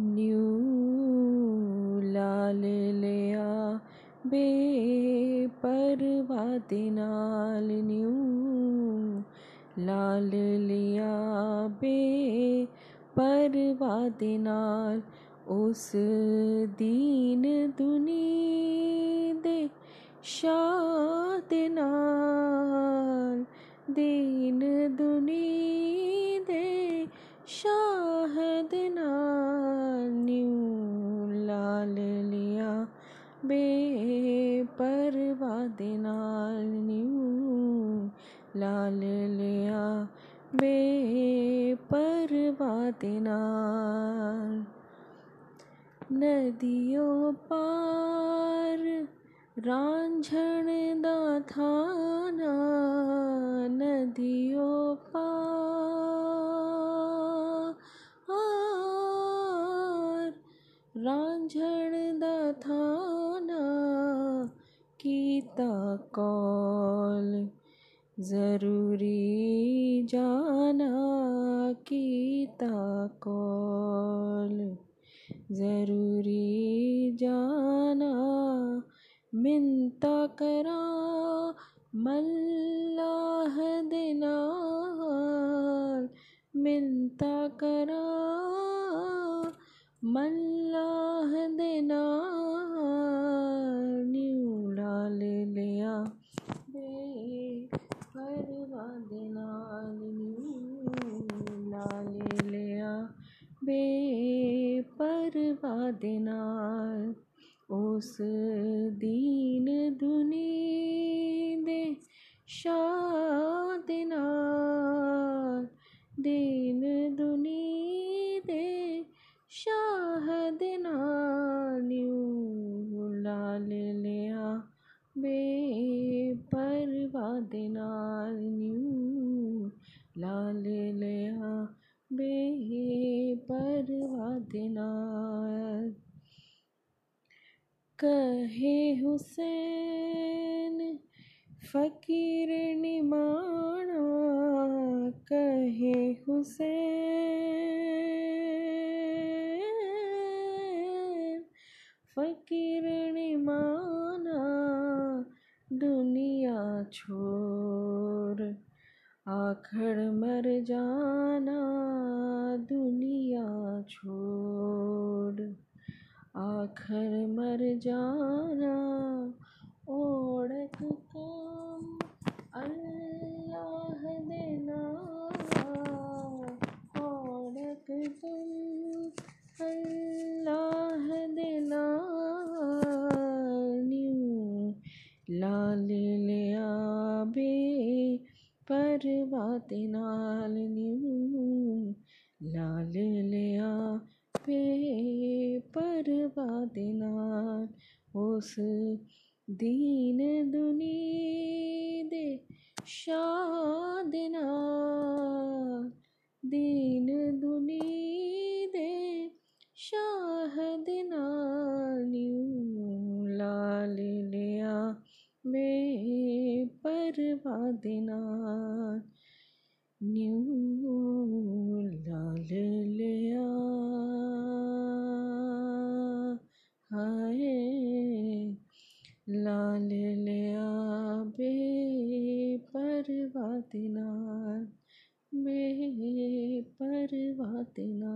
New लाल लिया बे परवादे नाल new लाल लिया बे परवादे नाल उस दीन दुनी दे शाह नाल, दीन दुनी दे शाहद नाल न्यू लाल लिया बे परवादे न्यू लाल लिया बे परवादे नदियों पार, रांझण कॉल ज़रूरी जाना कीता कॉल ज़रूरी जाना, मिन्ता करा, मल्लाह दे नाल मिन्ता करा, मल्लाह बे परवाह दे उस दीन दुनी दे शाह दीन दुनी दे शाह न्यू लाल लिया बे परवाह दे न्यू लाल परवाह दे नाल कहे हुसैन, फकीर निमाणा। कहे हुसैन, फकीर निमाना दुनिया छोड़, आखड़ मर जाना। दुनिया छोड़। आखर मर जाना ओढ़क काम अल्लाह देना। ओढ़क तुम अल्लाह दे नाल न्यू लाल लिया बे परवाह दे नाल न्यू लाल लिया बे परवाह दे नाल उस दीन दुनी दे शाह दीन दुनी दे शाह लाल लिया बे परवाह दे न्यू लाल लिया लाल लिया बे परवादिना दे परवादिना